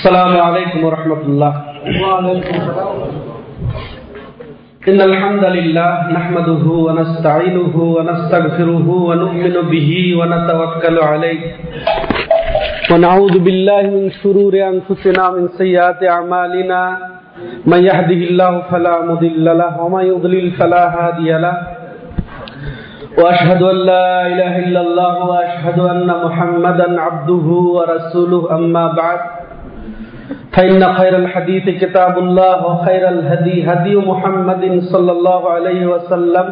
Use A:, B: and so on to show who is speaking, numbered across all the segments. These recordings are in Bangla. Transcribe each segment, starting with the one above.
A: السلام عليكم ورحمة الله. إن الحمد لله نحمده ونستعينه ونستغفره ونؤمن به ونتوكل عليه. ونعوذ بالله من شرور أنفسنا ومن سيئات أعمالنا. من يهده الله فلا مضل له ومن يضلل فلا هادي له. وأشهد أن لا إله إلا الله وأشهد أن محمدا عبده ورسوله. أما بعد فإن خير الحديث كتاب الله وخير الهدي هدي محمد صلى الله عليه وسلم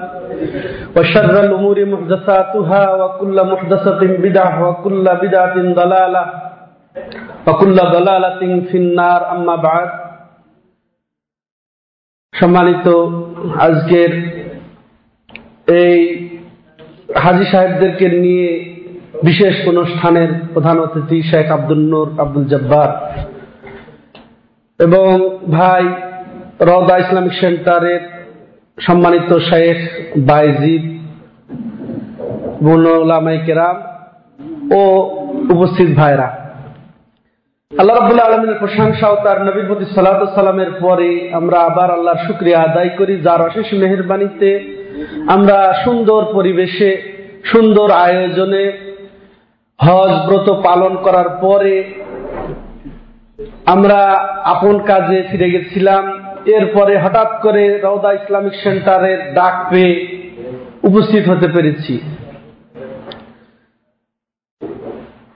A: وشر الأمور محدثاتها وكل محدثة بدعة وكل بدعة ضلالة وكل ضلالة في النار أما بعد সম্মানিত আজকের এই হাজি সাহেবদেরকে নিয়ে বিশেষ অনুষ্ঠানের প্রধান অতিথি শেখ আব্দুল নূর আব্দুল জব্বার এবং ভাই রদা ইসলামিক সেন্টারের সম্মানিত শেখ বাইজিদ বোনামাই কেরাম ও উপস্থিত ভাইরা। আল্লাহ রাবুল্লাহ আলমিনের প্রশংসা ও তার নবীর প্রতি সালাত সালামের পরে আমরা আবার আল্লাহর শুক্রিয়া আদায় করি, যার অশেষ মেহরবানিতে আমরা সুন্দর পরিবেশে, সুন্দর আয়োজনে হজ ব্রত পালন করার পরে আমরা আপন কাজে ফিরে গেছিলাম। এরপরে হঠাৎ করে রওদা ইসলামিক সেন্টারের ডাক পেয়ে উপস্থিত হতে পেরেছি।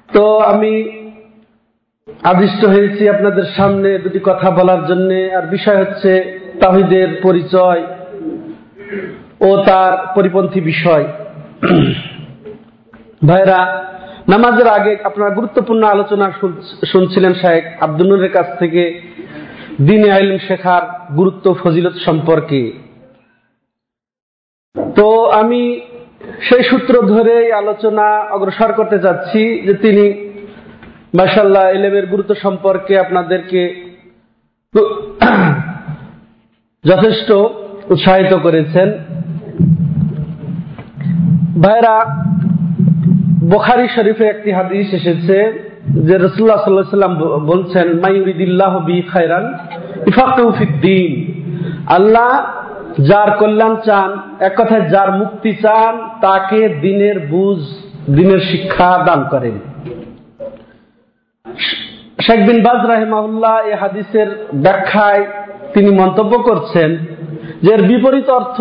A: তো আমি আদিষ্ট হয়েছি আপনাদের সামনে দুটি কথা বলার জন্য, আর বিষয় হচ্ছে তাহিদের পরিচয় ও তার পরিপন্থী বিষয়। ভাইরা নামাজের আগে আপনারা গুরুত্বপূর্ণ আলোচনা শুনছিলেন শাহেক আব্দুলের কাছ থেকে। দিনে আইলম শেখার গুরুত্ব ফজিলত সম্পর্কে। তো আমি সেই সূত্র ধরে আলোচনা অগ্রসর করতে যাচ্ছি যে তিনি মাসাল্লাহ এলেমের গুরুত্ব সম্পর্কে আপনাদেরকে যথেষ্ট উৎসাহিত করেছেন। ভাইরা বোখারি শরীফে একটি হাদিস এসেছে যে রসুল্লাহ সাল্লাহ সাল্লাম বলছেন মাইউরিদিল্লাহ বি খায়রান ইফাকুফিদ্দিন আল্লাহ যার কল্যাণ চান, এক কথায় যার মুক্তি চান, তাকে দিনের বুঝ, দিনের শিক্ষা দান করেন। শেখ বিন বাজ রাহেমাউল্লাহ এই হাদিসের ব্যাখ্যায় তিনি মন্তব্য করছেন যে এর বিপরীত অর্থ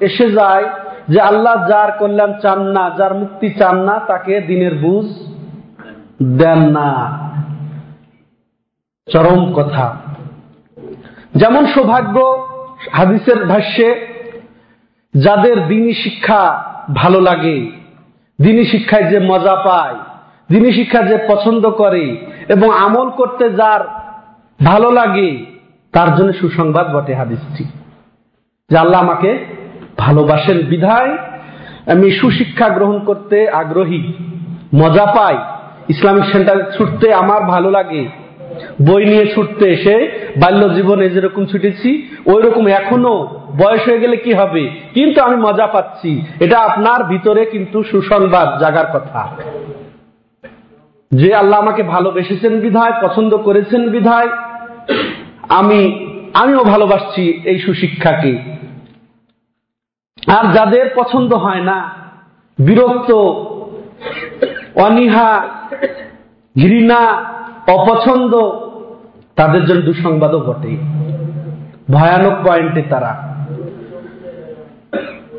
A: এসে যায় যে আল্লাহ যার কল্যাণ চান না, যার মুক্তি চান না, তাকে দিনের বুঝ দেন না। চরম কথা। যেমন সৌভাগ্য হাদিসের ভাষ্যে, যাদের দিনী শিক্ষা ভালো লাগে, দিনী শিক্ষায় যে মজা পায়, দিনী শিক্ষা যে পছন্দ করে এবং আমল করতে যার ভালো লাগে, তার জন্য সুসংবাদ বটে হাদিসটি। যে আল্লাহ আমাকে ভালোবাসেন বিধায় আমি সুশিক্ষা গ্রহণ করতে আগ্রহী। মজা পাই। ইসলামিক সেন্টারে ছুটতে আমার ভালো লাগে। বই নিয়ে ছুটতে এসে বাল্য জীবনে যেরকম ছুটেছি ওই রকম এখনও। বয়স হয়ে গেলে কি হবে? কিন্তু আমি মজা পাচ্ছি। এটা আপনার ভিতরে কিন্তু সুসংবাদ জাগার কথা। যে আল্লাহ আমাকে ভালোবেসেছেন বিধায়, পছন্দ করেছেন বিধায়, আমি, আমিও ভালোবাসছি এই সুশিক্ষাকে। আর যাদের পছন্দ হয় না, বিরক্ত, অনিহা, ঘৃণা, অপছন্দ, তাদের জন্য দুঃসংবাদও বটে। ভয়ানক পয়েন্টে তারা।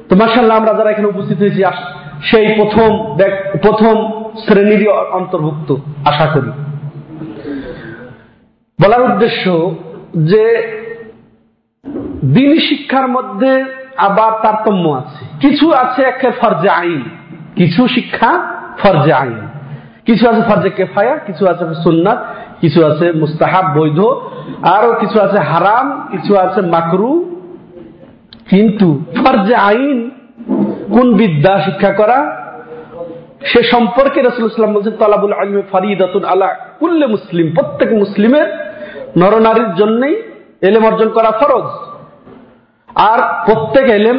A: তো মাসাল্লাহ আমরা যারা এখানে উপস্থিত হয়েছি সেই প্রথম প্রথম শ্রেণীরই অন্তর্ভুক্ত, আশা করি। বলার উদ্দেশ্য যে, দিন শিক্ষার মধ্যে আবার তারতম্য আছে। কিছু আছে একে ফরজে আইন। কিছু শিক্ষা ফরজে আইন। কিছু আছে ফরজে কেফায়া, কিছু আছে সুন্নাত, কিছু আছে মুস্তাহাব, বৈধ আরও কিছু আছে হারাম, কিছু আছে মাকরু। কিন্তু ফরজে আইন, কোন বিদ্যা শিক্ষা করা, সে সম্পর্কে রসুলাম বলছেন, তলাবুল আলমে ফারিদাতুন আলা কুল্লে মুসলিম। প্রত্যেক মুসলিমের নরনারীর জন্যই এলেম অর্জন করা ফরজ। আর প্রত্যেক এলেম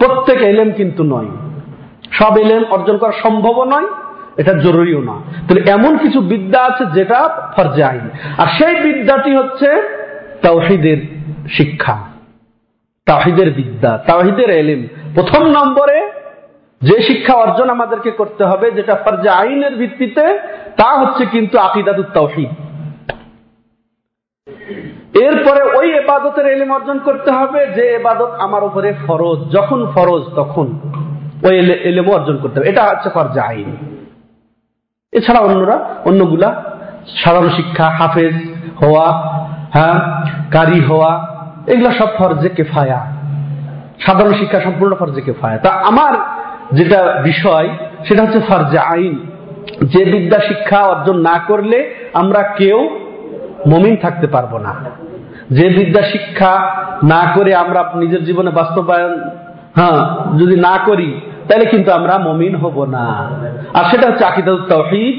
A: প্রত্যেক এলেম কিন্তু নয়। সব এলেম অর্জন করা সম্ভব নয়, এটা জরুরিও না তাহলে এমন কিছু বিদ্যা আছে যেটা ফরজে আইন। আর সেই বিদ্যাটি হচ্ছে তাওহিদের শিক্ষা। তাহিদের বিদ্যা তাহিদের এলিম। প্রথম নম্বরে যে শিক্ষা অর্জন আমাদেরকে করতে হবে যেটা ফরজে আইনের ভিত্তিতে, তা হচ্ছে কিন্তু আকিদাতুত তাওহিদ। এরপরে ওই এবাদতের এলিম অর্জন করতে হবে, যে এবাদত আমার উপরে ফরজ, যখন ফরজ তখন ওই এলেম অর্জন করতে হবে। এটা হচ্ছে ফরজে আইন। এছাড়া অন্যরা, অন্যগুলা, সাধারণ শিক্ষা, হাফেজ হওয়া হ্যাঁ কারি হওয়া, এগুলা সব ফরজে কেফায়া। সাধারণ শিক্ষা সম্পূর্ণ ফরজে কেফায়া। তা আমার যেটা বিষয়, সেটা হচ্ছে ফরজে আইন। যে বিদ্যা শিক্ষা অর্জন না করলে আমরা কেউ মমিন থাকতে পারব না। যে বিদ্যা শিক্ষা না করে আমরা নিজের জীবনে বাস্তবায়ন হ্যাঁ যদি না করি, তাহলে কিন্তু আমরা মমিন হব না। আর সেটা হচ্ছে আকিদাল তহিদ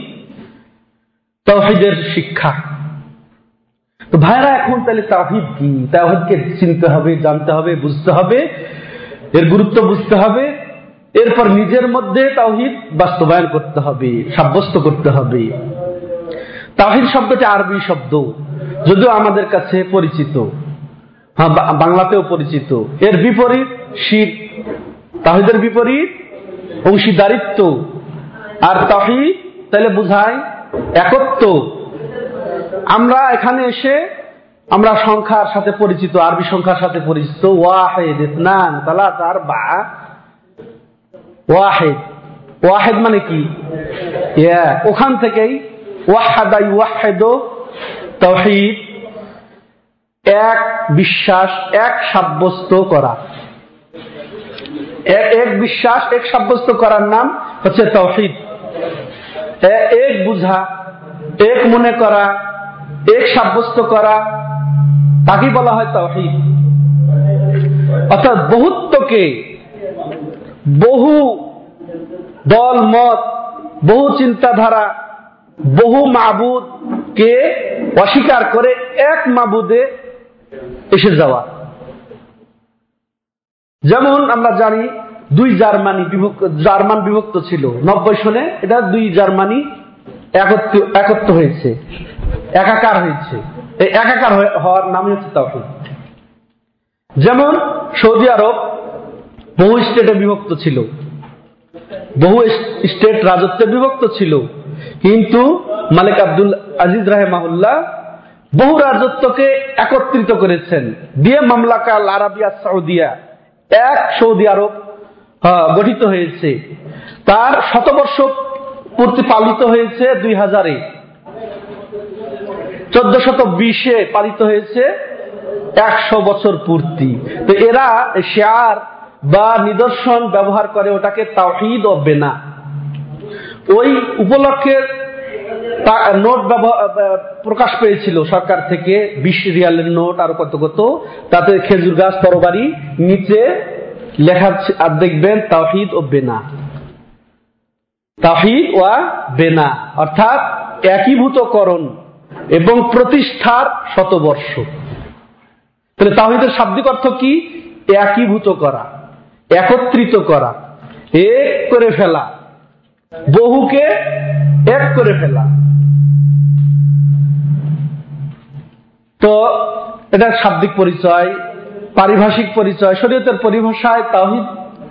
A: তহিদের শিক্ষা। তো ভাইরা, এখন তাহলে তাহিদ কি? তাহিদকে চিনতে হবে, জানতে হবে, বুঝতে হবে, এর গুরুত্ব বুঝতে হবে, এরপর নিজের মধ্যে তাহিদ বাস্তবায়ন করতে হবে, সাব্যস্ত করতে হবে। তাহিদ শব্দটি আরবি শব্দ। যদিও আমাদের কাছে পরিচিত হ্যাঁ বাংলাতেও পরিচিত। এর বিপরীত শীত তাহিদের বিপরীত অংশীদারিত্ব আর তাহিদ তাহলে বুঝায় একত্ব। আমরা এখানে এসে আমরা সংখ্যার সাথে পরিচিত, আরবি সংখ্যার সাথে পরিচিত। ওয়াহেদ ইসনান তালাত আর বা ওয়াহেদ। ওয়াহেদ মানে কি? ওখান থেকেই ওয়াহাদা ওয়াহেদ তহিদ, এক বিশ্বাস, এক সাব্যস্ত করা। এক বিশ্বাস, এক সাব্যস্ত করার নাম হচ্ছে তহিদ। এক বুঝা, এক মনে করা, এক সাব্যস্ত করা তাকে বলা হয় তহিদ। অর্থাৎ বহুত্বকে বহু দল, মত, বহু চিন্তাধারা বহু মাবুদ কে অস্বীকার করে এক মাবুদে এসে যাওয়া। যেমন আমরা জানি, দুই জার্মানি বিভক্ত, জার্মান বিভক্ত ছিল। নব্বই সনে এটা দুই জার্মানি একত্র হয়েছে। একাকার হয়েছে। এই একাকার হওয়ার নামই হচ্ছে তাহিদ যেমন সৌদি আরব বহু স্টেটে বিভক্ত ছিল। বহু স্টেট রাজত্বে বিভক্ত ছিল। কিন্তু মালিক আব্দুল আজিজ রাহেমাহুল্লাহ বহু রাজত্বকে একত্রিত করেছেন। দিয়ে মামলাকাল আরাবিয়া সৌদিয়া এক সৌদি আরব গঠিত হয়েছে। তার শতবর্ষ পূর্তি পালিত হয়েছে দুই হাজারে। চোদ্দ শত বিশে পালিত হয়েছে একশো বছর পূর্তি। তো এরা শেয়ার বা নিদর্শন ব্যবহার করে ওটাকে তাহিদ ও বেনা। ওই উপলক্ষের নোট প্রকাশ পেয়েছিল সরকার থেকে, বিশ রিয়ালের নোট আর কত কত, তাতে খেজুর গাছ, তরবারি, নিচে লেখা আর দেখবেন তাহিদ ও বেনা। তাহিদ ওয়া বেনা, অর্থাৎ একীভূতকরণ এবং প্রতিষ্ঠার শতবর্ষ। তাহলে তাহিদের শাব্দিক অর্থ কি? একীভূত করা, একত্রিত করা, এক করে ফেলা। বহুকে এক করে ফেলা তো এটা শাব্দিক পরিচয়, পারিভাষিক পরিচয়, শরীয়তের পরিভাষায় তাহিদ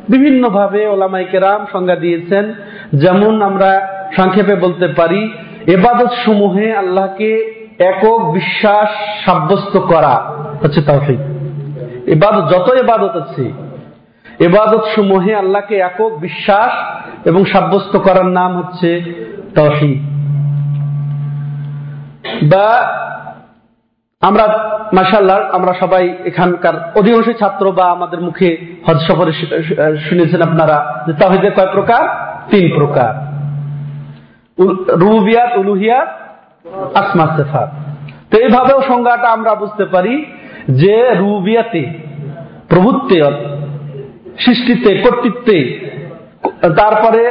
A: বিভিন্ন ভাবে ওলামাই কেরাম সংজ্ঞা দিয়েছেন। যেমন আমরা সংক্ষেপে বলতে পারি, এবাদত সমূহে আল্লাহকে একক বিশ্বাস সাব্যস্ত করা হচ্ছে তাহিদ এবাদত, যত এবাদত আছে এবাদত সমূহে আল্লাহকে একক বিশ্বাস এবং সাব্যস্ত করার নাম হচ্ছে তহিদ বা আমরা মাসাল্লাহ আমরা সবাই এখানকার অধিকাংশ ছাত্র বা আমাদের মুখে হজ সফরে শুনেছেন আপনারা যে তাহিদের কয় প্রকার? তিন প্রকার। রুবিয়াত, উলুহিয়াত, আসমা, সেফাত। তো এইভাবেও সংজ্ঞাটা আমরা বুঝতে পারি যে রুবিয়াতে প্রভুত্বে সৃষ্টিতে, কর্তৃত্বে। তারপরে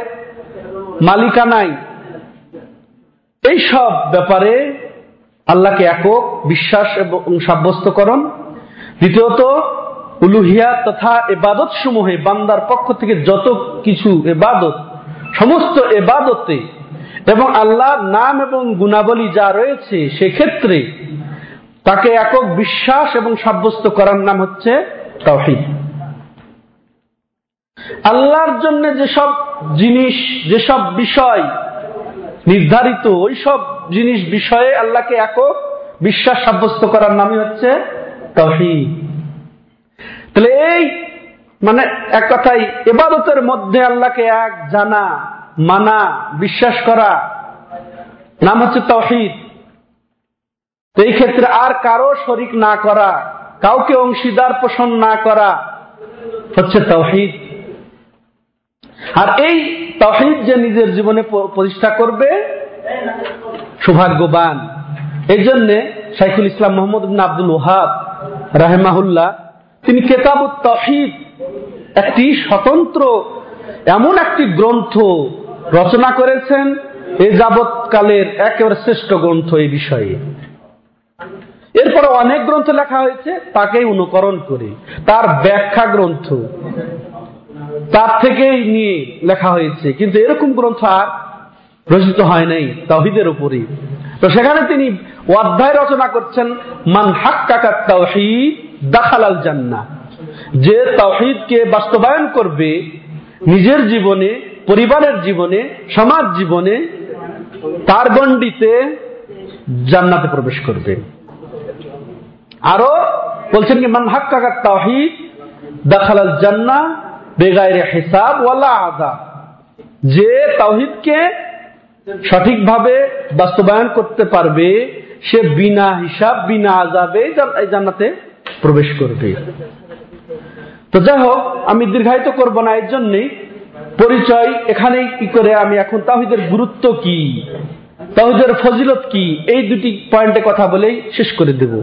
A: মালিকানাই এই সব ব্যাপারে আল্লাহকে একক বিশ্বাস এবং সাব্যস্তকরণ। দ্বিতীয়ত, উলুহিয়া তথা এবাদত সমূহে বান্দার পক্ষ থেকে যত কিছু এবাদত, সমস্ত এবাদতে এবং আল্লাহর নাম এবং গুণাবলী যা রয়েছে সেক্ষেত্রে তাকে একক বিশ্বাস এবং সাব্যস্ত করার নাম হচ্ছে তহিদ আল্লাহর জন্য যেসব জিনিস, যেসব বিষয় নির্ধারিত ওই সব জিনিস বিষয়ে আল্লাহকে একক বিশ্বাস সাব্যস্ত করার নামই হচ্ছে তহিদ। তাহলে এই মানে এক কথাই এবাদতের মধ্যে আল্লাহকে এক জানা, মানা, বিশ্বাস করা নাম হচ্ছে তহিদ। তো এই ক্ষেত্রে আর কারও শরিক না করা, কাউকে অংশীদার পোষণ না করা হচ্ছে তহিদ। আর এই তহিদ যে নিজের জীবনে প্রতিষ্ঠা করবে, সৌভাগ্যবান। এই জন্যে শাইখুল ইসলাম মোহাম্মদ আব্দুল ওহাব রাহেমাহুল্লাহ, তিনি কেতাব তহিদ একটি স্বতন্ত্র, এমন একটি গ্রন্থ রচনা করেছেন, এ যাবৎকালের একেবারে শ্রেষ্ঠ গ্রন্থ এই বিষয়ে। এরপরে অনেক গ্রন্থ লেখা হয়েছে, তাকেই অনুকরণ করে। তার ব্যাখ্যা গ্রন্থ। তার থেকেই নিয়ে লেখা হয়েছে। কিন্তু এরকম গ্রন্থ আর রচিত হয় নাই তাহিদের উপরে তো সেখানে তিনি অধ্যায় রচনা করছেন, মান হাক্কাকাত তাওহিদ দাখালাল জান্না যে তাওহিদকে বাস্তবায়ন করবে নিজের জীবনে, পরিবারের জীবনে, সমাজ জীবনে, তার গণ্ডিতে জান্নাতে প্রবেশ করবে। আরও বলছেন কি, মান হাক্কাকাত তাওহিদ দাখালাল জান্না বেগাইরে হিসাব ওয়ালা আদা যে তাওহিদকে সঠিকভাবে বাস্তবায়ন করতে পারবে, সে বিনা হিসাব, বিনা আজাবে জান্নাতে প্রবেশ করবে। তো যাই হোক, আমি দীর্ঘায়িত করব না, এর জন্যই পরিচয় এখানেই কি করে আমি এখন তাহিদের গুরুত্ব কি তাহিদের ফজিলত কি, এই দুটি পয়েন্টে কথা বলেই শেষ করে দেব।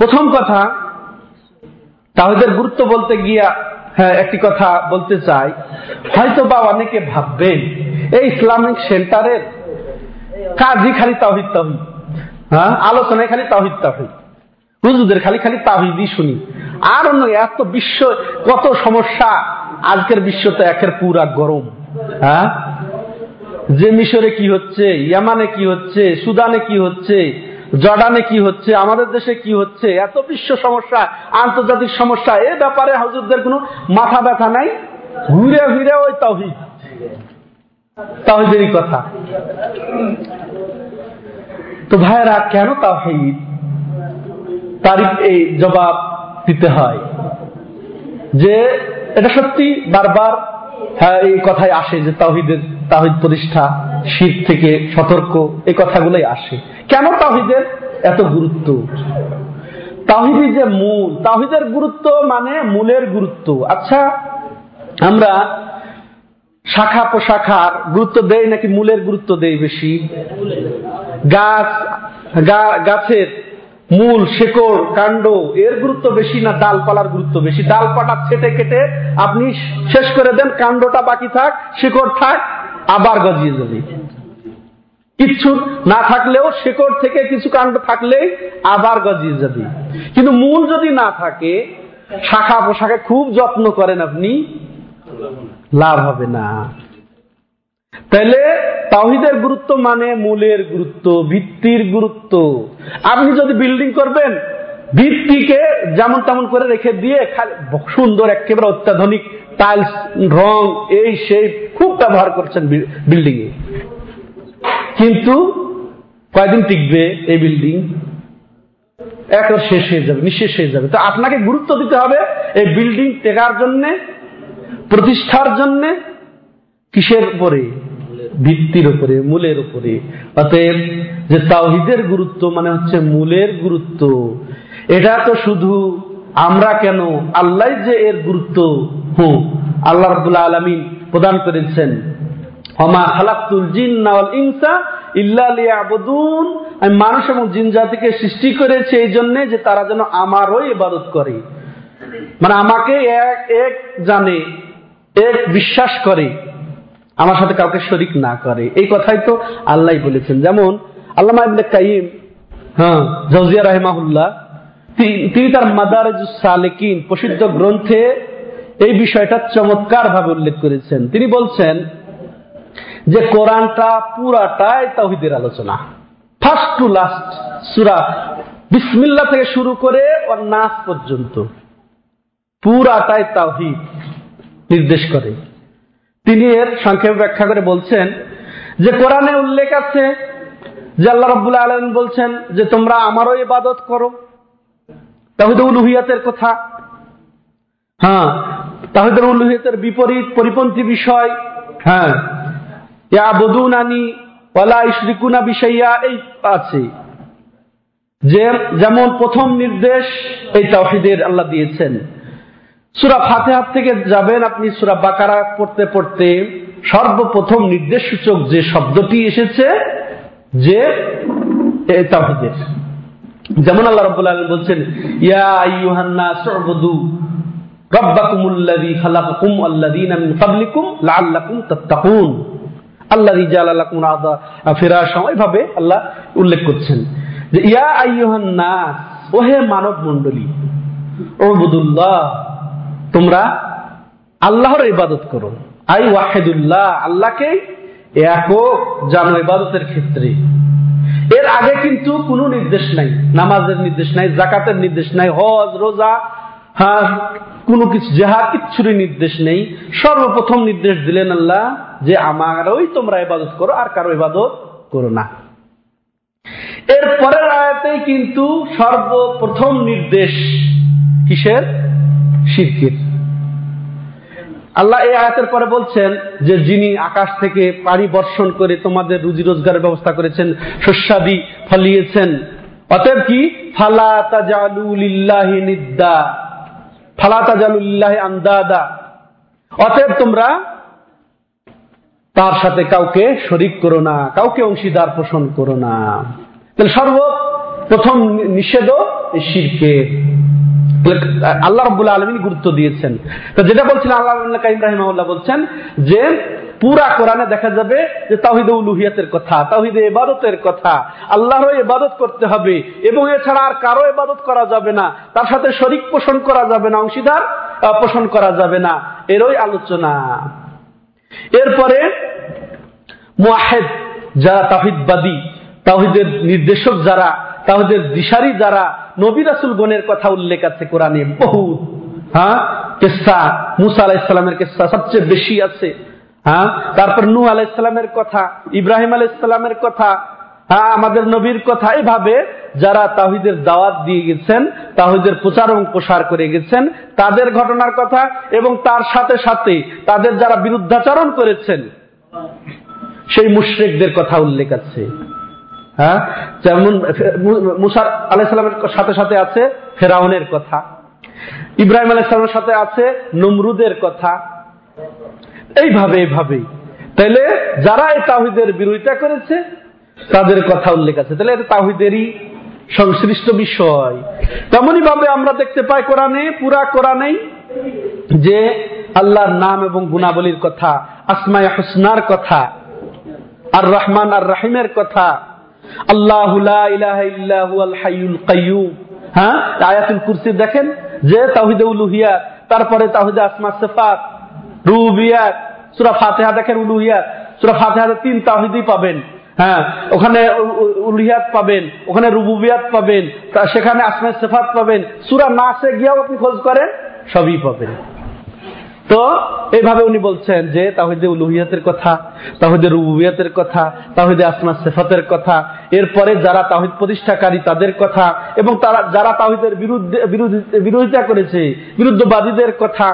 A: প্রথম কথা তাহিদের গুরুত্ব বলতে গিয়া হ্যাঁ একটি কথা বলতে চাই। হয়তো বা অনেকে ভাববেন, এই ইসলামিক সেন্টারের কাজই খালি তাহিদ তাহিদ হ্যাঁ আলোচনায় খালি তাহিদ তাহিদ হুজুদের খালি খালি তাহিদই শুনি। আর অন্য এত বিশ্ব, কত সমস্যা, আজকের বিশ্ব তো একের পুরা গরম। হ্যাঁ? যে মিশরে কি হচ্ছে, ইয়ামানে কি হচ্ছে, সুদানে কি হচ্ছে জর্ডানে কি হচ্ছে, আমাদের দেশে কি হচ্ছে, এত বিশ্ব সমস্যা, আন্তর্জাতিক সমস্যা, এ ব্যাপারে হজরতদের কোনো মাথা ব্যথা নাই? ঘুরে ফিরে ওই তহিদ। তাহিদেরই কথা। তো ভাইয়েরা, কেন তাহিদ? তার এই জবাব দিতে হয় যে এটা সত্যি বারবার হ্যাঁ এই কথায় আসে যে তাহিদের, তাহিদ প্রতিষ্ঠা। শীত থেকে সতর্ক, এই কথাগুলোই আসে। কেন তাহিদের এত গুরুত্ব? তাহিদি যে মূল। তাহিদের গুরুত্ব মানে মূলের গুরুত্ব। আচ্ছা আমরা শাখা পোশাখার গুরুত্ব দেই নাকি মূলের গুরুত্ব দেই বেশি? গাছ গাছের মূল, শেকড়, কাণ্ড, এর গুরুত্ব বেশি না ডালপালার গুরুত্ব বেশি? ডালপালা ছেটে কেটে আপনি শেষ করে দেন, কাণ্ডটা বাকি থাক, শেকড় থাক আবার গজিয়ে যাবে কিচ্ছু না থাকলেও শেকড় থেকে কিছু কাণ্ড থাকলেই আবার গজিয়ে যাবে। কিন্তু মূল যদি না থাকে, শাখা পোশাকে খুব যত্ন করেন আপনি, লাভ হবে না। তাহলে তাহিদের গুরুত্ব মানে মূলের গুরুত্ব, ভিত্তির গুরুত্ব। আপনি যদি বিল্ডিং করবেন, ভিত্তিকে যেমন তেমন করে রেখে দিয়ে সুন্দর একেবারে অত্যাধুনিক টাইলস, রং, এই সেই খুব ব্যবহার করছেন বিল্ডিং এ কিন্তু কয়দিন টিকবে এই বিল্ডিং একবার শেষ হয়ে যাবে, নিঃশেষ হয়ে যাবে। তো আপনাকে গুরুত্ব দিতে হবে এই বিল্ডিং টেকার জন্য, প্রতিষ্ঠার জন্য, কিসের উপরে? ভিত্তির উপরে, মূলের উপরে। অতএব যে তাওহিদের গুরুত্ব মানে হচ্ছে মূলের গুরুত্ব। এটা তো শুধু আমরা কেন? আল্লাহ যে এর গুরুত্ব। হুম আল্লাহ রবুল্লা আলমিন প্রদান করেছেন। হমা খালাকুল ইনসা ইল্লাবুন আমি মানুষ এবং জিন জাতিকে সৃষ্টি করেছে এই যে তারা যেন আমারও ইবাদত করে। মানে আমাকে এক এক জানে, এক বিশ্বাস করে, আমার সাথে কাউকে শরিক না করে। এই কথাই তো আল্লাহ বলেছেন। যেমন আল্লাহ কাইম হ্যাঁ রাহেমাহুল্লাহ তিনি তার মাদারাজ সালেকিন প্রসিদ্ধ গ্রন্থে এই বিষয়টা চমৎকার ভাবে উল্লেখ করেছেন। তিনি বলছেন যে কোরআনটা পুরাটাই তাহিদের আলোচনা। ফার্স্ট টু লাস্ট সুরা। বিসমিল্লা থেকে শুরু করে ওর নাচ পর্যন্ত। পুরাটাই তাহিদ নির্দেশ করে। তিনি এর সংক্ষেপ ব্যাখ্যা করে বলছেন যে কোরআনে উল্লেখ আছে যে আল্লাহ রব্বুল্লাহ আলম বলছেন যে তোমরা আমারও ইবাদত করো। তাহিদ উলুহিয়াতের কথা। হ্যাঁ বিপরীত পরিপন্থী বিষয়। হ্যাঁ। ইয়া বদুনানি ওয়ালা ইশরিকুনা এই আছে। যে, যেমন প্রথম নির্দেশ, এই তাওহিদের আল্লাহ দিয়েছেন। সুরা ফাতেহাত থেকে যাবেন আপনি, সুরা বাকারা পড়তে পড়তে, সর্বপ্রথম নির্দেশ সূচক যে শব্দটি এসেছে, যে তাহিদের যেমন আল্লাহ রব্বুল আলম বলছেন, ইয়া সুবুদু তোমরা আল্লাহর ইবাদত করো। আই ওয়াহিদুল্লাহ আল্লাহকে একক জানো ইবাদতের ক্ষেত্রে। এর আগে কিন্তু কোনো নির্দেশ নাই, নামাজের নির্দেশ নাই জাকাতের নির্দেশ নাই, হজ, রোজা হ্যাঁ কোনো কিছু, যাহা কিচ্ছুরই নির্দেশ নেই, সর্বপ্রথম নির্দেশ দিলেন আল্লাহ যে আমারই তোমরা ইবাদত করো, আর কারও ইবাদত করো না। এর পরের আয়াতেই কিন্তু সর্বপ্রথম নির্দেশ কিসের? শিরকের। আল্লাহ এই আয়াতের পরে বলছেন যে যিনি আকাশ থেকে পানি বর্ষণ করে তোমাদের রুজি রোজগারের ব্যবস্থা করেছেন, শস্যাদি ফলিয়েছেন, অতএব কি? ফালা তাজালুলিল্লাহি নিদ্দা। আন্দাদা অতএব তোমরা তার সাথে কাউকে শরিক করো না, কাউকে অংশীদার পোষণ করো না। তাহলে সর্বপ্রথম নিষেধ শিরকে। আল্লাহ রব্বুল আলমিন গুরুত্ব দিয়েছেন। তো যেটা বলছিলেন আল্লাহ ইব্রাহিম বলছেন যে পুরা কোরআনে দেখা যাবে যে তাহিদ উলুহিয়াতের কথা তাহিদে এবাদতের কথা, আল্লাহরও এবাদত করতে হবে এবং এছাড়া আর কারও এবাদত করা যাবে না, তার সাথে শরিক পোষণ করা যাবে না, অংশীদার পোষণ করা যাবে না, এরই আলোচনা। এরপরে মুআহেদ যারা তাহিদবাদী তাহিদের নির্দেশক যারা তাহিদের দিশারি যারা, নবী রাসুল গণের কথা উল্লেখ আছে কোরআনে বহুত হ্যাঁ? কেসা, মুসা আলাইসালামের কেসা সবচেয়ে বেশি আছে। হ্যাঁ? তারপর নূ আলাইসালামের কথা, ইব্রাহিম আলাইসালামের কথা হ্যাঁ আমাদের নবীর কথা, এভাবে যারা তাহিদের দাওয়াত দিয়ে গেছেন তাহিদের প্রচার এবং প্রসার করে গেছেন, তাদের ঘটনার কথা এবং তার সাথে সাথে তাদের যারা বিরুদ্ধাচরণ করেছেন, সেই মুশ্রেকদের কথা উল্লেখ আছে। হ্যাঁ? যেমন মুসার আলাইসালামের সাথে সাথে আছে ফেরাউনের কথা, ইব্রাহিম আলাইসালামের সাথে আছে নমরুদের কথা এইভাবে এইভাবেই তাইলে যারা এই তাহিদের বিরোধিতা করেছে, তাদের কথা উল্লেখ আছে। তাহলে এটা তাহিদেরই সংশ্লিষ্ট বিষয়। তেমনই ভাবে আমরা দেখতে পাই কোরআনে, পুরা কোরআনেই যে আল্লাহর নাম এবং গুণাবলীর কথা আসমায় হুসনার কথা আর রহমান আর রাহিমের কথা আল্লাহ হ্যাঁ আয়াতুল কুরসি দেখেন যে তাহিদে উলুহিয়াত তারপরে তাহিদে আসমা সেফাত রুবিয়াত সুরা ফাতেহা দেখেন উলুহিয়াত, সুরা ফাতেহাতে তিন তাহিদি পাবেন। হ্যাঁ ওখানে পাবেন, ওখানে রুবুবিয়াত পাবেন সেখানে সেফাত পাবেন। সুরা নাসে গিয়েও আপনি খোঁজ করেন, সবই পাবেন। তো এইভাবে উনি বলছেন যে তাহিদে উলুহিয়াতের কথা তাহিদের রুবিয়াতের কথা তাহিদে আসমা সেফাতের কথা, এরপরে যারা তাহিদ প্রতিষ্ঠাকারী তাদের কথা, এবং তারা, যারা তাহিদের বিরুদ্ধে বিরোধিতা করেছে, বিরুদ্ধবাদীদের কথা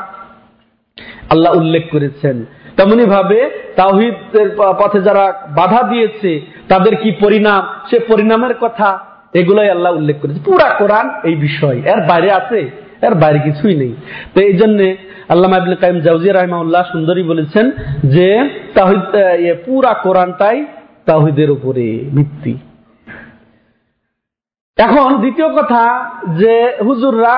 A: আল্লাহ উল্লেখ করেছেন। তেমনি ভাবে তাহিদের পথে যারা বাধা দিয়েছে, তাদের কি পরিণাম? সে পরিণামের কথা এগুলোই আল্লাহ উল্লেখ করেছে। পুরা কোরআন এই বিষয়। এর বাইরে আছে, এর বাইরে কিছুই নেই। তো এই জন্যে আল্লাহ আবুল কাইম জাউজিয়া রহমাউল্লাহ সুন্দরী বলেছেন যে তাহিদ পুরা কোরআনটাই তাহিদের উপরে ভিত্তি। এখন দ্বিতীয় কথা যে, হুজুররা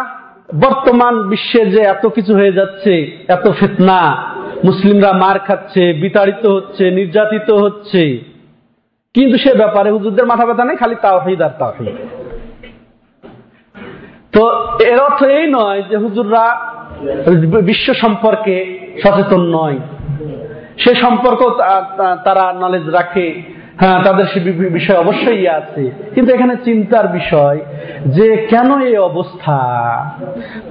A: বর্তমান বিশ্বে যে এত কিছু হয়ে যাচ্ছে, এত ফেতনা, মুসলিমরা মার খাচ্ছে, বিতাড়িত হচ্ছে, নির্যাতিত হচ্ছে, কিন্তু সে ব্যাপারে হুজুরদের মাথা ব্যথা নেই, খালি তাওহিদ আর তাওহিদ। তো এর অর্থ এই নয় যে হুজুররা বিশ্ব সম্পর্কে সচেতন নয়। সে সম্পর্ক তারা নলেজ রাখে। হ্যাঁ তাদের সে বিষয় অবশ্যই আছে। কিন্তু এখানে চিন্তার বিষয় যে কেন এই অবস্থা?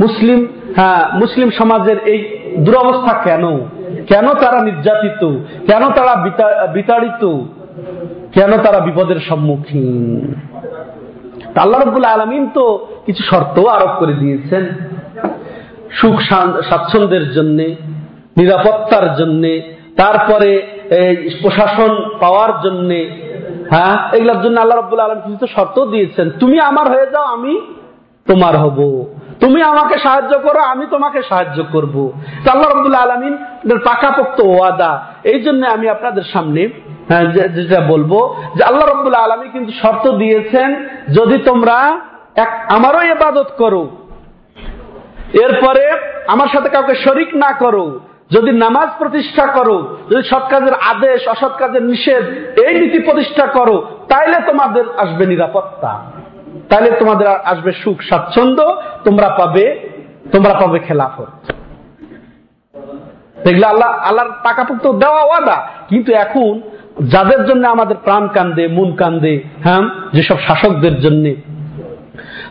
A: মুসলিম হ্যাঁ মুসলিম সমাজের এই দুরবস্থা কেন? কেন তারা নির্যাতিত? কেন তারা বিতাড়িত? কেন তারা বিপদের সম্মুখীন? আল্লাহ রব্বুল আলমিন তো কিছু শর্ত আরোপ করে দিয়েছেন। সুখ স্বাচ্ছন্দ্যের জন্য, নিরাপত্তার জন্য, তারপরে প্রশাসন পাওয়ার জন্য হ্যাঁ? এগুলোর জন্য আল্লাহ রব্বুল আলম কিছু তো শর্ত দিয়েছেন। তুমি আমার হয়ে যাও আমি তোমার হব। তুমি আমাকে সাহায্য করো আমি তোমাকে সাহায্য করব। আল্লাহ রব্দুল্লাহ আলমিন পাকাপোক্ত ওয়াদা। এই জন্য আমি আপনাদের সামনে হ্যাঁ, যেটা বলব যে আল্লাহ রব্দুল্লাহ আলমী কিন্তু শর্ত দিয়েছেন যদি তোমরা এক আমারও এবাদত করো এরপরে আমার সাথে কাউকে শরিক না করো যদি নামাজ প্রতিষ্ঠা করো, যদি সৎ কাজের আদেশ, অসৎ কাজের নিষেধ, এই নীতি প্রতিষ্ঠা করো, তাইলে তোমাদের আসবে নিরাপত্তা। তাহলে তোমাদের আসবে সুখ, স্বাচ্ছন্দ্য, তোমরা পাবে তোমরা পাবে খেলাফত। দেখলে আল্লাহ, আল্লাহর পাকাপোক্ত দেওয়া ওয়াদা, কিন্তু এখন যাদের জন্য আমাদের প্রাণ কান্দে, মন কান্দে হ্যাঁ যেসব শাসকদের জন্য,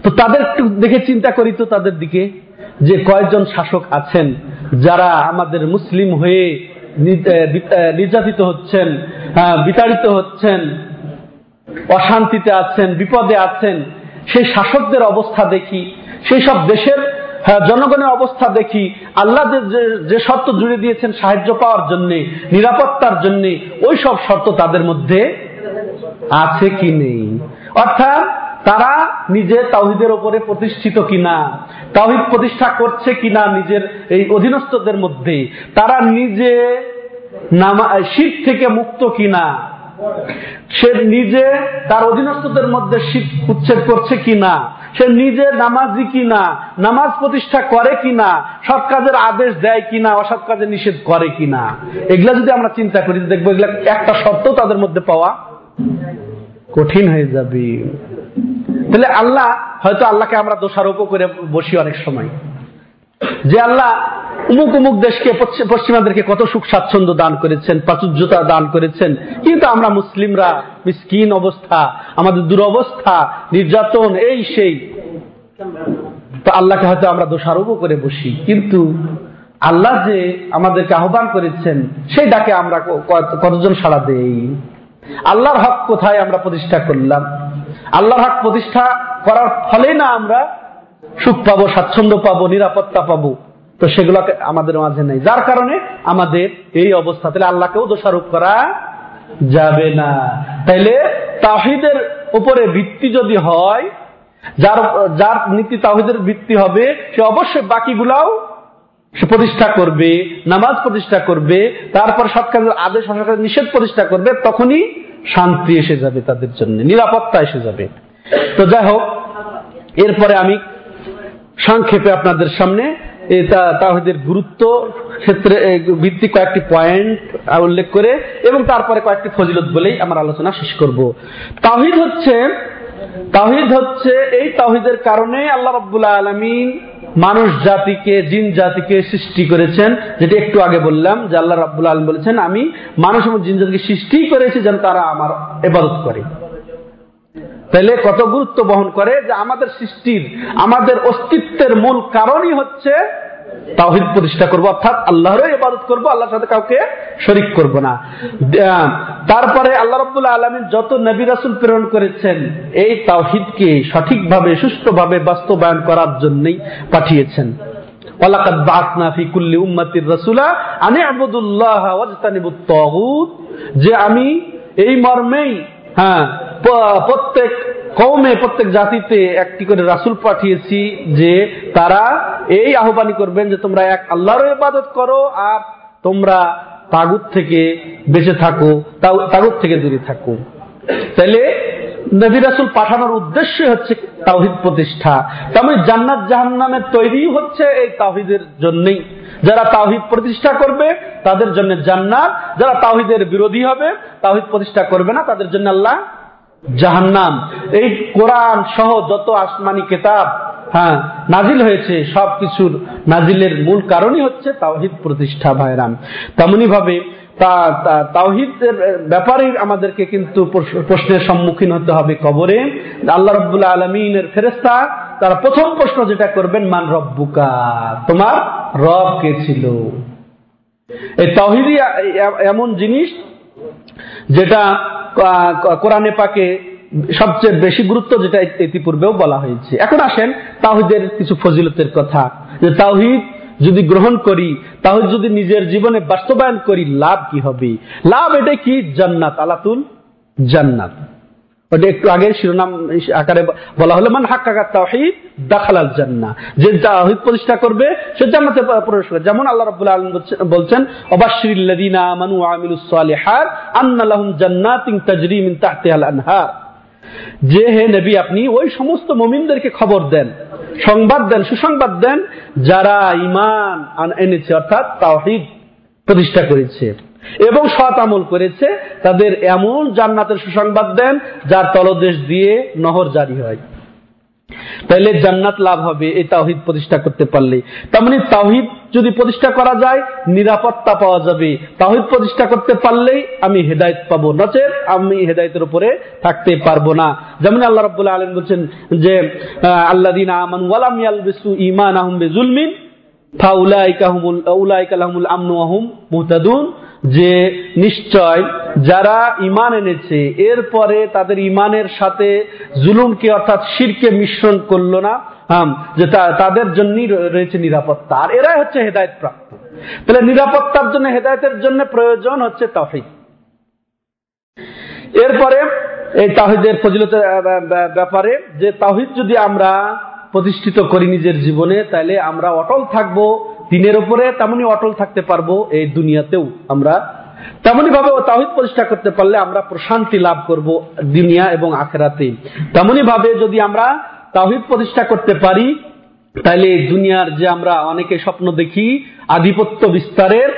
A: তো তাদের একটু দেখে চিন্তা করি তো তাদের দিকে, যে কয়েকজন শাসক আছেন যারা আমাদের মুসলিম হয়ে নির্যাতিত হচ্ছেন বিতাড়িত হচ্ছেন, অশান্তিতে আছেন, বিপদে আছেন, সেই শাসকদের অবস্থা দেখি, সেই সব দেশের জনগণের অবস্থা দেখি, আল্লাহ যে শর্ত জুড়ে দিয়েছেন সাহায্য পাওয়ার জন্য, নিরাপত্তার জন্য, ওই সব শর্ত তাদের মধ্যে আছে কি নেই? অর্থাৎ তারা নিজে তাহিদের ওপরে প্রতিষ্ঠিত কিনা তাহিদ প্রতিষ্ঠা করছে কিনা নিজের এই অধীনস্থদের মধ্যে, তারা নিজে শীত থেকে মুক্ত কিনা, সে নিজে তার অধীনস্থদের মধ্যে শীত উচ্ছেদ করছে কিনা, সে নিজে নামাজি কিনা, নামাজ প্রতিষ্ঠা করে কিনা, সৎ কাজের আদেশ দেয় কিনা, অসৎ কাজে নিষেধ করে কিনা, এগুলা যদি আমরা চিন্তা করি, দেখব এগুলা একটা শর্ত তাদের মধ্যে পাওয়া কঠিন হয়ে যাবে। তাহলে আল্লাহ, হয়তো আল্লাহকে আমরা দোষারোপ করে বসি অনেক সময়। যে আল্লাহ উমুক উমুক দেশকে পশ্চিমাদেরকে কত সুখ স্বাচ্ছন্দ্য দান করেছেন, প্রাচুর্যতা দান করেছেন। কিন্তু আমরা মুসলিমরা, মিসকিন অবস্থা, আমাদের দুরবস্থা, নির্যাতন, এই সেই। তো আল্লাহকে হয়তো আমরা দোষারোপ করে বসি। কিন্তু আল্লাহ যে আমাদেরকে আহ্বান করেছেন, সেই ডাকে আমরা কতজন সাড়া দেই? আল্লাহর হক কোথায় আমরা প্রতিষ্ঠা করলাম? আল্লাহর হক প্রতিষ্ঠা করার ফলে না আমরা সুখ পাবো, স্বাচ্ছন্দ্য পাবো, নিরাপত্তা পাবো। তো সেগুলো আমাদের মাঝে নেই। যার কারণে আমাদের এই অবস্থা, তাহলে আল্লাহকেও দোষারোপ করা যাবে না। তাইলে তাহিদের উপরে ভিত্তি যদি হয়, যার যার নীতি তাহিদের ভিত্তি হবে, সে অবশ্যই বাকিগুলাও প্রতিষ্ঠা করবে, নামাজ প্রতিষ্ঠা করবে, তারপর সৎ আদেশ অসৎ নিষেধ প্রতিষ্ঠা করবে, তখনই শান্তি এসে যাবে তাদের জন্য, নিরাপত্তা এসে যাবে। তো যাই হোক, এরপরে আমি সংক্ষেপে আপনাদের সামনে তাহিদের গুরুত্ব ক্ষেত্রে ভিত্তিক কয়েকটি পয়েন্ট উল্লেখ করে এবং তারপরে কয়েকটি ফজিলত বলেই আমার আলোচনা শেষ করব। তাহিদ হচ্ছে তাহিদ হচ্ছে এই তাহিদের কারণে আল্লাহ রব্বুল্লাহ আলমিন মানুষ জাতিকে, জিন জাতিকে সৃষ্টি করেছেন, যেটি একটু আগে বললাম, যে আল্লাহ রাবুল আলম বলেছেন, আমি মানুষ এবং জিন জাতিকে সৃষ্টি করেছি যেন তারা আমার এবাদত করে। তাহলে কত গুরুত্ব বহন করে যে আমাদের সৃষ্টির, আমাদের অস্তিত্বের মূল কারণই হচ্ছে তাওহিদ প্রতিষ্ঠা করব, অর্থাৎ আল্লাহরও ইবাদত করব, আল্লাহর সাথে কাউকে শরিক করব না। তারপরে আল্লাহ রব্বুল্লাহ আলমিন যত নবী রাসুল প্রেরণ করেছেন, এই তাওহিদকে সঠিকভাবে, সুষ্ঠুভাবে বাস্তবায়ন করার জন্যই পাঠিয়েছেন। যে আমি এই মর্মেই হ্যাঁ প্রত্যেক কৌমে প্রত্যেক জাতিতে একটি করে রাসুল পাঠিয়েছি যে তারা এই আহ্বানই করবেন যে তোমরা এক আল্লাহর ইবাদত করো আর তোমরা তাগুত থেকে বেঁচে থাকো তাগুত থেকে দূরে থাকো। তাহলে নবী রাসুল পাঠানোর উদ্দেশ্য হচ্ছে তাওহিদ প্রতিষ্ঠা। তেমন জান্নাত জাহান্নামের তৈরি হচ্ছে এই তাওহিদের জন্যই। যারা তাওহিদ প্রতিষ্ঠা করবে, তাদের জন্য জান্নাত। যারা তাওহিদের বিরোধী হবে, তাওহিদ প্রতিষ্ঠা করবে না, তাদের জন্য আল্লাহ জাহান্নাম। এই কোরআন সহ যত আসমানি কেতাব হ্যাঁ নাজিল হয়েছে, সব কিছুর নাজিলের মূল কারণই হচ্ছে তাওহিদ প্রতিষ্ঠা ভাইরাম তেমনি ভাবে তাওহিদের ব্যাপারে আমাদেরকে কিন্তু প্রশ্নের সম্মুখীন হতে হবে কবরে। আল্লাহ রব্বুল্লাহ আলমিনের ফেরেস্তা তারা প্রথম প্রশ্ন যেটা করবেন, মান রব্বুকা? তোমার রব কে ছিল? এই তাওহিদি এমন জিনিস যেটা কোরআনে পাকে সবচেয়ে বেশি গুরুত্ব যেটা ইতিপূর্বেও বলা হয়েছে। এখন আসেন তাহিদের কিছু ফজিলতের কথা। যে তাহিদ যদি গ্রহণ করি তাহলে যদি নিজের জীবনে বাস্তবায়ন করি, লাভ কি হবে? লাভ এটা কি? জান্নাত, আলাতুল জান্নাত। ওটা একটু আগে শিরোনাম আকারে বলা হলো, মান হাক্কাকা তাওহিদ, দাখালাল জান্নাহ। যে তাওহিদ প্রতিষ্ঠা করবে, সে জান্নাতে প্রবেশ করবে। যেমন আল্লাহ রাব্বুল আলামিন বলছেন আনহার। যে হে নবী, আপনি ওই সমস্ত মুমিনদেরকে খবর দেন, সংবাদ দেন, সুসংবাদ দেন, যারা ইমান এনেছে, অর্থাৎ তাওহিদ প্রতিষ্ঠা করেছে। এবং সৎ আমল করেছে, তাদের এমন জান্নাতের সুসংবাদ দেন, যার তলদেশ দিয়ে নহর জারি হয়। তাহলে জান্নাত লাভ হবে, এই তাওহিদ প্রতিষ্ঠা করতে পারলে। তেমনি তাওহিদ যদি প্রতিষ্ঠা করা যায়, নিরাপত্তা পাওয়া যাবে। তাওহিদ প্রতিষ্ঠা করতে পারলেই আমি হেদায়ত পাবো। নচেত আমি হেদায়তের উপরে থাকতে পারব না। যেমন আল্লাহ রাব্বুল আলম বলছেন যে আল্লাহ দিন আমান ওয়ালাম ইয়ালবিসু ঈমান আহম বিজুলমিন ফাউলাইকা হুমুল, উলাইকা লাহুমুল আমনু ওয়া মুহতাদুন। যে নিশ্চয় যারা ইমান এনেছে, এরপরে তাদের ইমানের সাথে জুলুমকে অর্থাৎ শিরকে মিশ্রণ করল না যে তাদের জন্যই রয়েছে নিরাপত্তা। আর এরাই হচ্ছে হেদায়ত প্রাপ্ত তাহলে নিরাপত্তার জন্য, হেদায়তের জন্য প্রয়োজন হচ্ছে তাহিদ এরপরে এই তাহিদের ফজিলতের ব্যাপারে যে তাহিদ যদি আমরা প্রতিষ্ঠিত করি নিজের জীবনে, তাহলে আমরা অটল থাকব দিনের উপরে তেমনি অটল থাকতে পারব এই দুনিয়াতেও আমরা। তেমনি ভাবে তাহিদ প্রতিষ্ঠা করতে পারলে আমরা প্রশান্তি লাভ করব দুনিয়া এবং আখেরাতে তেমনি ভাবে যদি আমরা তাহিদ প্রতিষ্ঠা করতে পারি তাহলে দুনিয়ার যে আমরা অনেকে স্বপ্ন দেখি, আধিপত্য বিস্তারের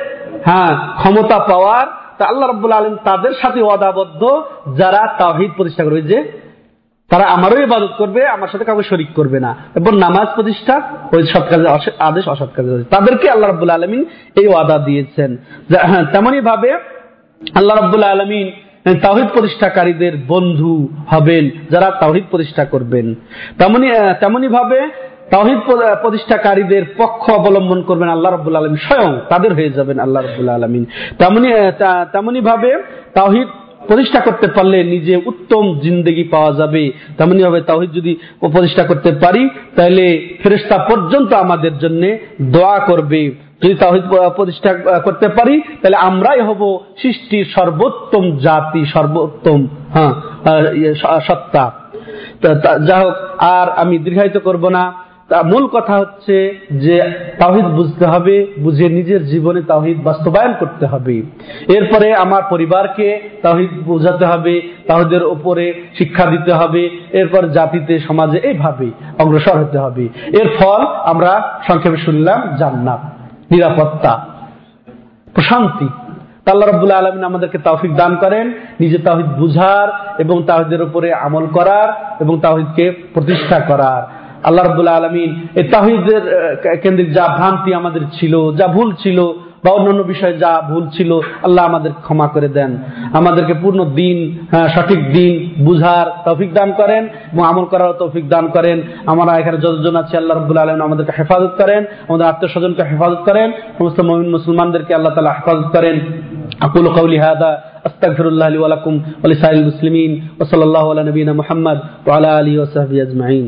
A: হ্যাঁ ক্ষমতা পাওয়ার, তা আল্লাহ রব্বুল আলম তাদের সাথে ওয়াদাবদ্ধ যারা তাহিদ প্রতিষ্ঠা করবে যে তারা আমারও ইবাদত করবে, আমার সাথে কাউকে শরিক করবে না। এবং নামাজ প্রতিষ্ঠা ওই সৎ কাজে আদেশ অসৎ কাজে। তাদেরকে আল্লাহ রব্বুল আলমিন এই ওয়াদা দিয়েছেন। তেমনি ভাবে আল্লাহ রব্বুল আলমিন তাহিদ প্রতিষ্ঠাকারীদের বন্ধু হবেন, যারা তাহিদ প্রতিষ্ঠা করবেন। তেমনি তেমনি ভাবে তাহিদ প্রতিষ্ঠাকারীদের পক্ষ অবলম্বন করবেন আল্লাহ রব্বুল আলমিন। স্বয়ং তাদের হয়ে যাবেন আল্লাহ রব্বুল আলমিন। তেমনি তেমনি ভাবে তাহিদ প্রতিষ্ঠা করতে পারলে নিজে উত্তম জিন্দগি পাওয়া যাবে। তেমনি ভাবে তাহিদ যদি প্রতিষ্ঠা করতে পারি তাহলে ফেরেস্তা পর্যন্ত আমাদের জন্য দোয়া করবে। যদি তাহিদ প্রতিষ্ঠা করতে পারি তাহলে আমরাই হব সৃষ্টির সর্বোত্তম জাতি সর্বোত্তম হ্যাঁ ইয়ে, সত্তা। যা হোক আর আমি দীর্ঘায়িত করব না। তা মূল কথা হচ্ছে যে তাহিদ বুঝতে হবে, বুঝে নিজের জীবনে তাহিদ বাস্তবায়ন করতে হবে। এরপরে আমার পরিবারকে তাহিদ বোঝাতে হবে তাহিদের উপরে শিক্ষা দিতে হবে, এরপর জাতিতে, সমাজে এইভাবে অগ্রসর হতে হবে। এর ফল আমরা সংক্ষেপে শুনলাম, জান্নাত, নিরাপত্তা, প্রশান্তি। তা আল্লাহ রব্বুল্লাহ আলমিন আমাদেরকে তাওফিক দান করেন, নিজে তাহিদ বুঝার এবং তাহিদের উপরে আমল করার এবং তাহিদকে প্রতিষ্ঠা করার। আল্লাহ রব্বুল্লাহ আলমিন এই তাহিদের আহ, কেন্দ্রিক যা ভ্রান্তি আমাদের ছিল যা ভুল ছিল বা অন্যান্য বিষয়ে যা ভুল ছিল আল্লাহ আমাদের ক্ষমা করে দেন আমাদেরকে পূর্ণ দিন হ্যাঁ, সঠিক দিন বুঝার তৌফিক দান করেন এবং আমল করার তৌফিক দান করেন আমরা এখানে যতজন আছি আল্লাহ রব্বুল আলম আমাদেরকে হেফাজত করেন আমাদের আত্মীয় স্বজনকে হেফাজত করেন সমস্ত মমিন মুসলমানদেরকে আল্লাহ তালা হেফাজত করেন أقول قولي هذا أستغفر الله لي ولكم ولسائر المسلمين وصلى الله على نبينا محمد وعلى آله وصحبه أجمعين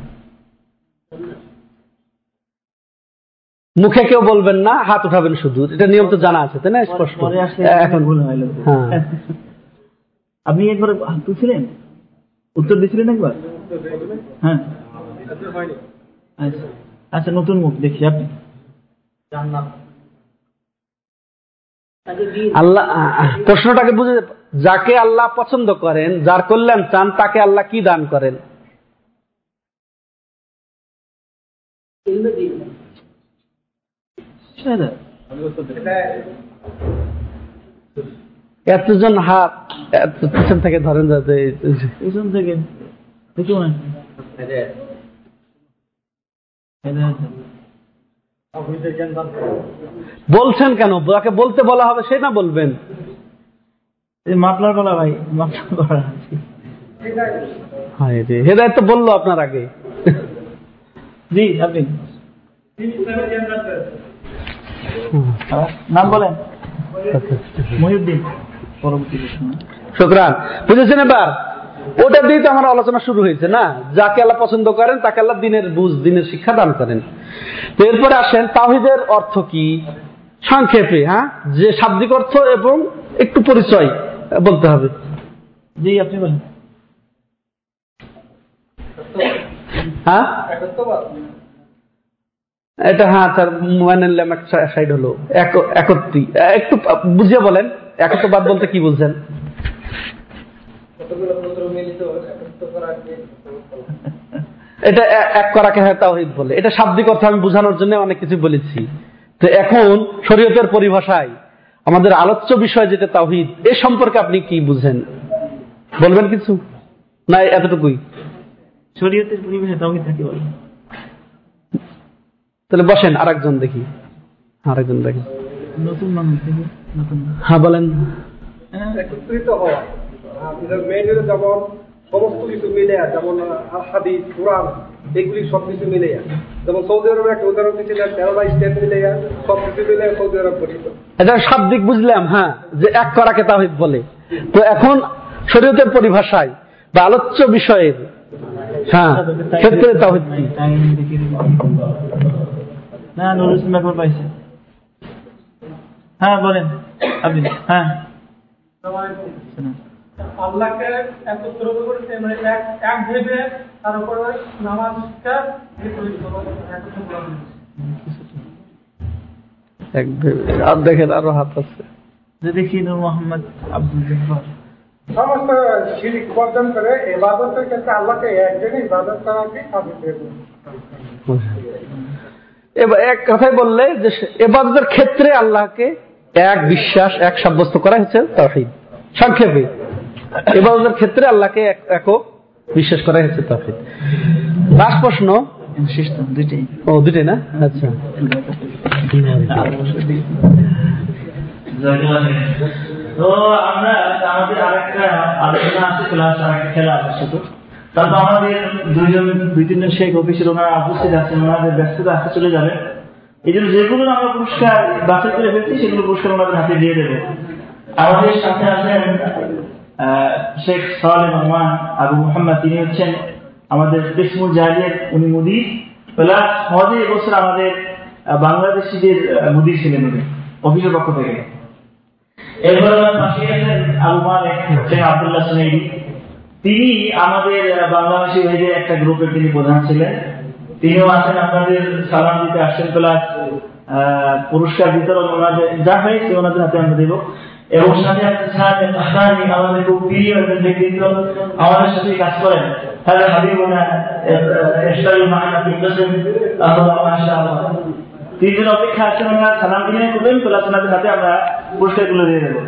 A: মুখে কেউ বলবেন না হাত উঠাবেন শুধু। এটা নিয়ম তো জানা আছে তাই না? স্পষ্ট। এখন
B: ভুল গেল।
A: হ্যাঁ।
B: আপনি একবার হাত তুলছিলেন? উত্তর দিয়েছিলেন একবার? হ্যাঁ। আচ্ছা। আচ্ছা নতুন মুখ দেখি আপনি।
A: আল্লাহ প্রশ্নটাকে বুঝে যাকে আল্লাহ পছন্দ করেন যার কল্যাণ চান তাকে আল্লাহ কি দান করেন?
B: শাহাদা
A: এতজন হাত এত পিছন থেকে ধরেন যাতে
B: পিছন থেকে।
A: বলছেন কেন? যাকে বলতে বলা হবে সে না বলবেন?
B: মাপলার বলা ভাই মাপলার করা
A: হায় রে হেদায়ত তো বলল আপনার আগে।
B: জি আপনি। নাম বলেন। মহিউদ্দিন। পরবর্তী
A: শুক্রান। বুঝেছেন এবার? ওটা দিয়ে তো আমার আলোচনা শুরু হয়েছে না? যাকে আল্লাহ পছন্দ করেন তাকে আল্লাহ দিনের বুঝ দিনের শিক্ষা দান করেন। তো এরপরে আসেন তাহিদের অর্থ কি? সংক্ষেপে হ্যাঁ? যে শাব্দিক অর্থ এবং একটু পরিচয় বলতে হবে।
B: জি আপনি বলেন।
A: হ্যাঁ? এটা হ্যাঁ স্যার মোবাইল সাইড হলো। এক- একত্রী। একটু বুঝিয়ে বলেন একত্রবাদ বলতে কি বুঝছেন এটা এক করাকে হয়, তাওহিদ বলে। এটা শাব্দিক অর্থ আমি বোঝানোর জন্য অনেক কিছু বলেছি। তো এখন শরীয়তের পরিভাষায় আমাদের আলোচ্য বিষয় যেটা তাওহিদ, এ সম্পর্কে আপনি কি বুঝেন? বলবেন কিছু? না, এতটুকুই।
B: শরীয়তের পরিবেশে তাওহিদ থাকে বলে।
A: তাহলে বসেন আরেকজন দেখি। আরেকজন দেখি।
B: নতুন মানুষ দেখি
A: হ্যাঁ বলেন।
B: হ্যাঁ,
C: একত্রিত হওয়া। মেন যেমন সমস্ত কিছু মিলে যেমন হাদিস কোরআন এগুলি সব কিছু মিলে যেমন সৌদি আরবে একটা উদাহরণ স্টেট মিলে সব কিছু মিলে সৌদি আরব গঠিত।
A: এটা শাব্দিক বুঝলাম হ্যাঁ যে এক করাকে তাহিদ বলে। তো এখন শরীয়তের পরিভাষায় বা আলোচ্য বিষয়ের হ্যাঁ ক্ষেত্রে তাহিদ
B: না নুরুল ইসলাম একবার পাইছে। হ্যাঁ বলেন আপনি হ্যাঁ।
C: আল্লাহকে করেছে মানে এক এক ভেবে তার উপরে নামাজ শিক্ষা
A: এক ভেবে আর দেখেন আরও হাত আছে।
B: দেখি নূর মোহাম্মদ আব্দুল জব্বার।
C: সমস্ত শিরিক বর্জন করে এবাদতের ক্ষেত্রে আল্লাহকে একজনই ইবাদত করাকে সাবিত
A: এবার এক কথাই বললে যে এবাদতের ক্ষেত্রে আল্লাহকে এক বিশ্বাস এক সাব্যস্ত করা হচ্ছে তাহিদ। সংক্ষেপে এবাদতের ক্ষেত্রে আল্লাহকে এক একক বিশ্বাস করা হচ্ছে তাহিদ। লাস্ট প্রশ্ন। ও দুটোই না? আচ্ছা।
B: তো আমরা আমাদের আরেকটা আলোচনা আছে ক্লাস আরেকটা খেলা আছে শুধু। তারপর আমাদের দুইজন দুই তিনজন শেখ অফিসের ওনারা উপস্থিত আছেন, ওনাদের ব্যস্ততা আসতে চলে যাবে। এই জন্য যেগুলো আমরা পুরস্কার বাছাই করে ফেলছি, সেগুলো পুরস্কার ওনাদের হাতে দিয়ে দেবো। আমাদের সাথে আছেন শেখ রহমান আবু মোহাম্মদ। তিনি হচ্ছেন আমাদের উনি মুদির। প্লাস হজে এবছর আমাদের বাংলাদেশিদের মুদির ছিলেন উনি, অফিসের পক্ষ থেকে। এরপর আবু মালিক আব্দুল্লাহ তিনি আমাদের বাংলাদেশি ভাইদের একটা গ্রুপের তিনি প্রধান ছিলেন, তিনিও আছেন আপনাদের সালাম দিতে আসছেন প্লাস পুরস্কার বিতরণ ওনাদের, যা হয়েছে ওনাদের হাতে আমরা দেবো। এবং সাথে সাহেব আমাদের খুব প্রিয় একজন ব্যক্তিত্ব আমাদের সাথে কাজ করেন। তাহলে হাবিবুনা এস্টাইল মাহানা মাশাআল্লাহ। তিনজন অপেক্ষা আছেন, ওনারা সালাম দিলেন করবেন প্লাস ওনাদের হাতে আমরা পুরস্কারগুলো দিয়ে দেবো।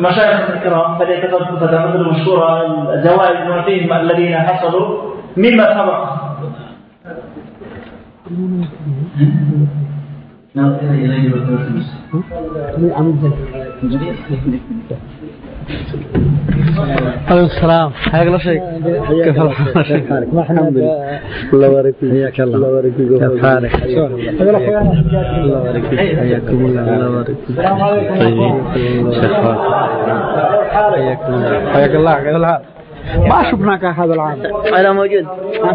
B: المشايخ الكرام فليس قد تتمثل مشهورة الزوائد الذين حصلوا مما سبق. ناظر
A: عليكم السلام. حياك الله شيخ. كيف الحال؟ شيخ الحمد لله. الله يبارك فيك. حياك الله. الله يبارك فيك. كيف حالك؟ الله. يبارك فيك. حياكم الله. الله يبارك فيك. طيب. شيخ حياكم الله. حياك الله. كيف الحال ما شفناك هذا العام.
D: أنا موجود.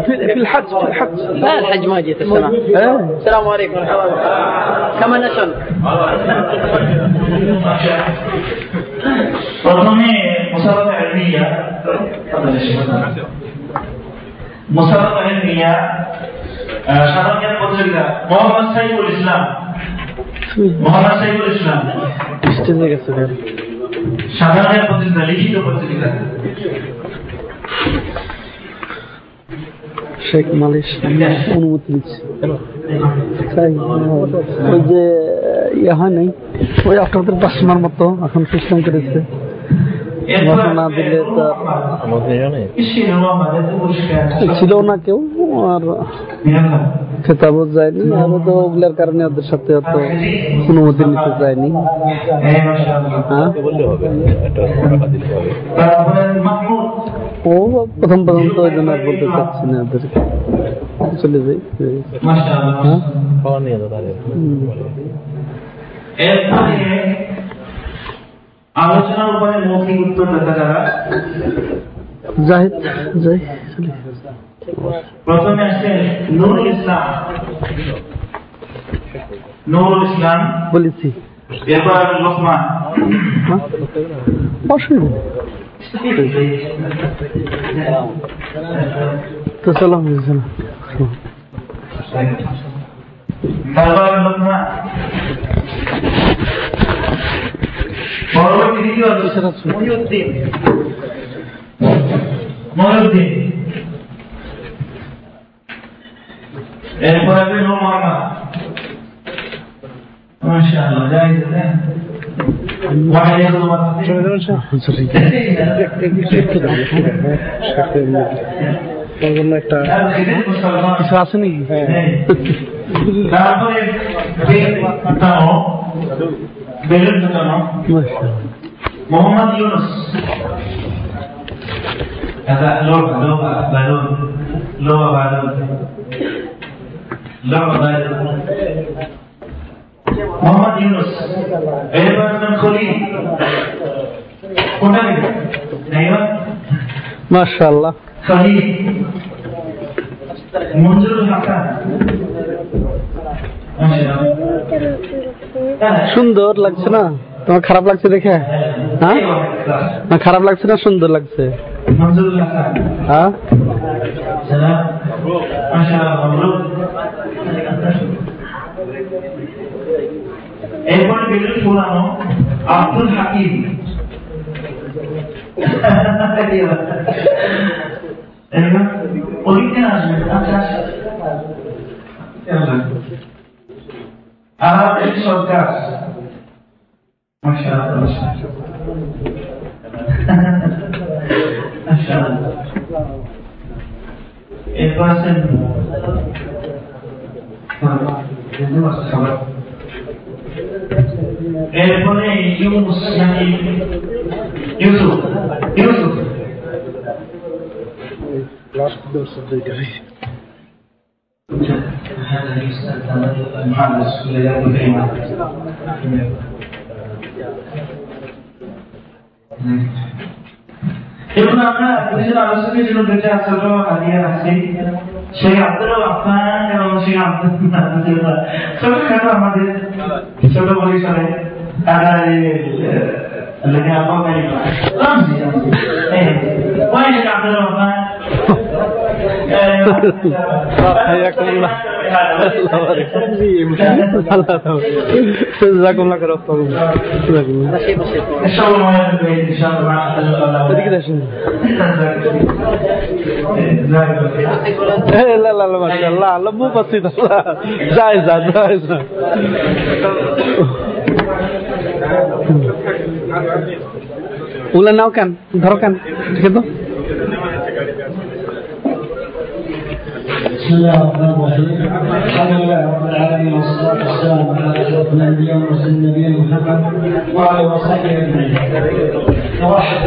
A: في في الحج في الحج.
D: لا الحج ما جيت السنة
A: إيه.
D: السلام عليكم. الله وبركاته كما نشن
B: প্রথমে মুসাবাকা ইলমিয়া মুসাবাকা ইলমিয়া সাধারণ জ্ঞান প্রতিযোগিতা মোহাম্মদ সাইফুল ইসলাম। মোহাম্মদ সাইফুল ইসলাম।
A: স্টেজে গেছে
B: প্রতিযোগিতা লিখিত প্রতিযোগিতা।
A: শেখ মালিশ অনুমতি দিচ্ছে। ওই যে ইয়ে হয় নাই। ওই আপনাদের পাশমার মতো এখন সিস্টেম করেছে। ঘোষণা না দিলে তো ছিল না কেউ আর খেতাবও যায়নি। আর তো ওগুলার কারণে ওদের সাথে অত অনুমতি নিতে যায়নি। হ্যাঁ? ও প্রথম প্রথম তো ওই জন্য আর বলতে চাচ্ছি না ওদেরকে। চলে যাই। হ্যাঁ।
B: এরপরে আলোচনার উপরে মৌখিক উত্তর দেখা যারা প্রথমে নুরুল ইসলাম। নুরুল ইসলাম।
A: বলেছি।
B: এরপর লোকমান।
A: হ্যাঁ? অসুবিধা নেই। তো বুঝছে না
B: তারপর লোকমান পরবর্তী দ্বিতীয়
A: কিসের আছে?
B: মহিউদ্দিন মহিউদ্দিন এরপর আসবে নূর মোহাম্মদ মাশাআল্লাহ যাই দেন ওয়াহিদ
A: একটা কিছু আছে নাকি
B: তারপরে تعرفين محمد يونس هذا لعبة لعبة بالون لعبة بالون لعبة بالون محمد يونس أيضا من خليل قلنا أيوه
A: ما
B: شاء الله خليل منذر الحكام
A: সুন্দর লাগছে না? তোমার খারাপ লাগছে দেখে? হ্যাঁ? খারাপ লাগছে না সুন্দর লাগছে। হ্যাঁ?
B: আর সরকার মাশাআল্লাহ মাশাআল্লাহ এরপর আছেন এরপরে ইউনুস মানে ইউসুফ ইউসুফ هذا يسأل দেখুন আমরা আপনাদের আলোচনার জন্য দুটি আসল হারিয়ে রাখছি সেই আব্দুল আফান এবং সেই আব্দুল ছোটখাটো আমাদের ছোট পরিসরে তারা
A: আব্বা মারি পয়েন্ট আব্দুল আফান আল্লাহ যায় যা যায় যা ওগুলা নাও কেন? ধরো কেন? ঠিক তো।
E: بسم الله الرحمن الرحيم. الحمد لله رب العالمين والصلاة والسلام على أشرف الأنبياء والمرسلين نبينا محمد وعلى وصحبه أجمعين. نرحب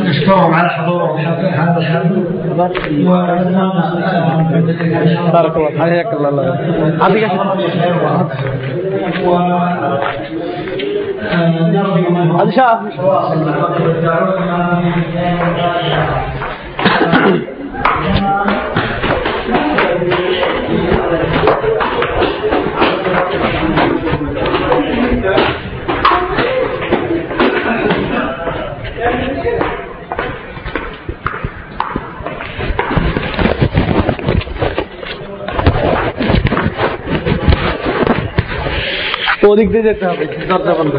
E: ونشكرهم على حضورهم هذا الحفل
A: بارك الله حياك الله. الله. نرجو منهم ان شاء الله التواصل مع بقيه الدعوه যেতে হবে দরজা বন্ধ